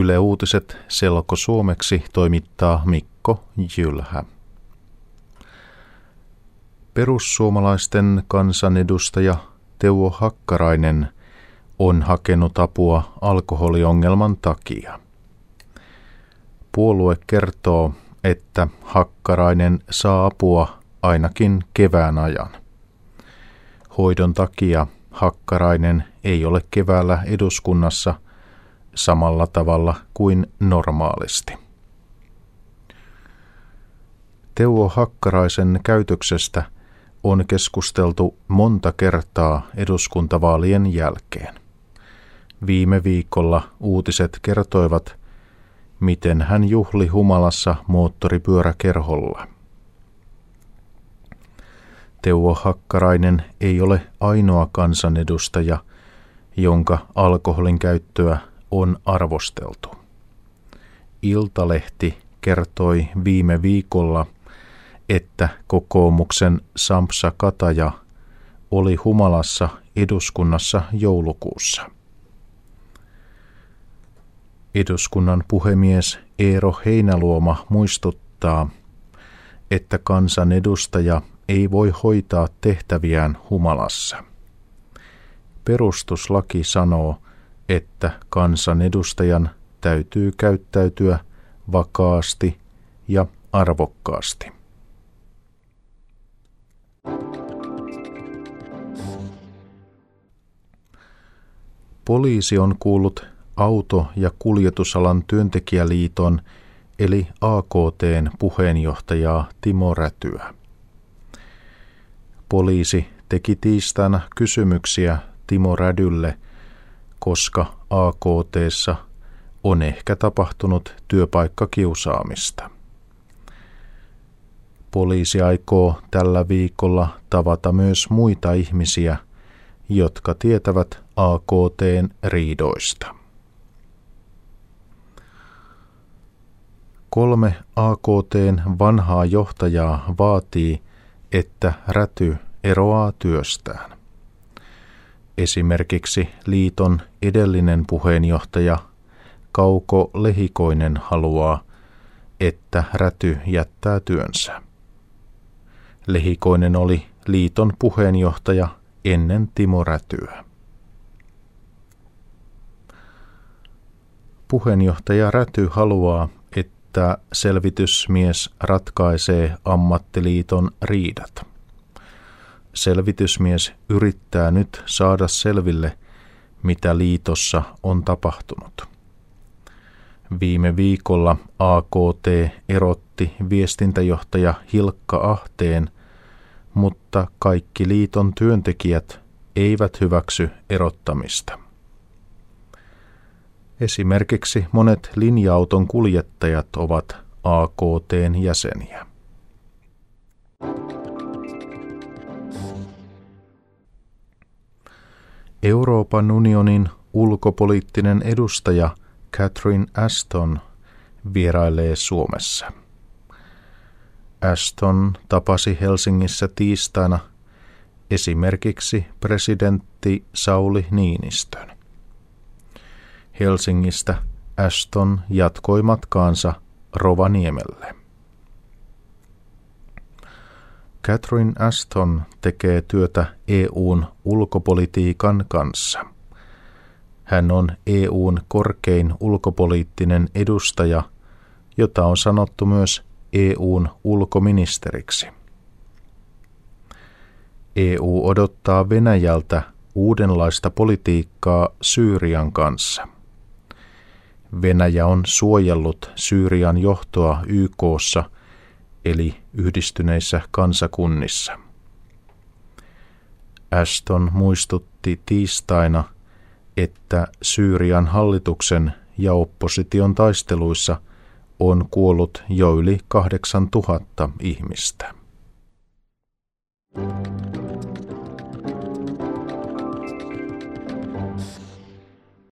Yle Uutiset selko suomeksi toimittaa Mikko Jylhä. Perussuomalaisten kansanedustaja Teuvo Hakkarainen on hakenut apua alkoholiongelman takia. Puolue kertoo, että Hakkarainen saa apua ainakin kevään ajan. Hoidon takia Hakkarainen ei ole keväällä eduskunnassa samalla tavalla kuin normaalisti. Teuvo Hakkaraisen käytöksestä on keskusteltu monta kertaa eduskuntavaalien jälkeen. Viime viikolla uutiset kertoivat, miten hän juhli humalassa moottoripyöräkerholla. Teuvo Hakkarainen ei ole ainoa kansanedustaja, jonka alkoholin käyttöä on arvosteltu. Iltalehti kertoi viime viikolla, että kokoomuksen Sampsa Kataja oli humalassa eduskunnassa joulukuussa. Eduskunnan puhemies Eero Heinäluoma muistuttaa, että kansanedustaja ei voi hoitaa tehtäviään humalassa. Perustuslaki sanoo, että kansanedustajan täytyy käyttäytyä vakaasti ja arvokkaasti. Poliisi on kuullut auto- ja kuljetusalan työntekijäliiton eli AKTn puheenjohtajaa Timo Rätyä. Poliisi teki tiistaina kysymyksiä Timo Rädylle, koska AKTssa on ehkä tapahtunut työpaikkakiusaamista. Poliisi aikoo tällä viikolla tavata myös muita ihmisiä, jotka tietävät AKTn riidoista. Kolme AKTn vanhaa johtajaa vaatii, että räty eroaa työstään. Esimerkiksi liiton edellinen puheenjohtaja Kauko Lehikoinen haluaa, että räty jättää työnsä. Lehikoinen oli liiton puheenjohtaja ennen Timo Rätyä. Puheenjohtaja Räty haluaa, että selvitysmies ratkaisee ammattiliiton riidat. Selvitysmies yrittää nyt saada selville, mitä liitossa on tapahtunut. Viime viikolla AKT erotti viestintäjohtaja Hilkka Ahteen, mutta kaikki liiton työntekijät eivät hyväksy erottamista. Esimerkiksi monet linja-auton kuljettajat ovat AKTn jäseniä. Euroopan unionin ulkopoliittinen edustaja Catherine Aston vierailee Suomessa. Aston tapasi Helsingissä tiistaina esimerkiksi presidentti Sauli Niinistön. Helsingistä Aston jatkoi matkaansa Rovaniemelle. Catherine Aston tekee työtä EUn ulkopolitiikan kanssa. Hän on EUn korkein ulkopoliittinen edustaja, jota on sanottu myös EUn ulkoministeriksi. EU odottaa Venäjältä uudenlaista politiikkaa Syyrian kanssa – Venäjä on suojellut Syyrian johtoa YKssa eli yhdistyneissä kansakunnissa. Aston muistutti tiistaina, että Syyrian hallituksen ja opposition taisteluissa on kuollut jo yli 8000 ihmistä. thank you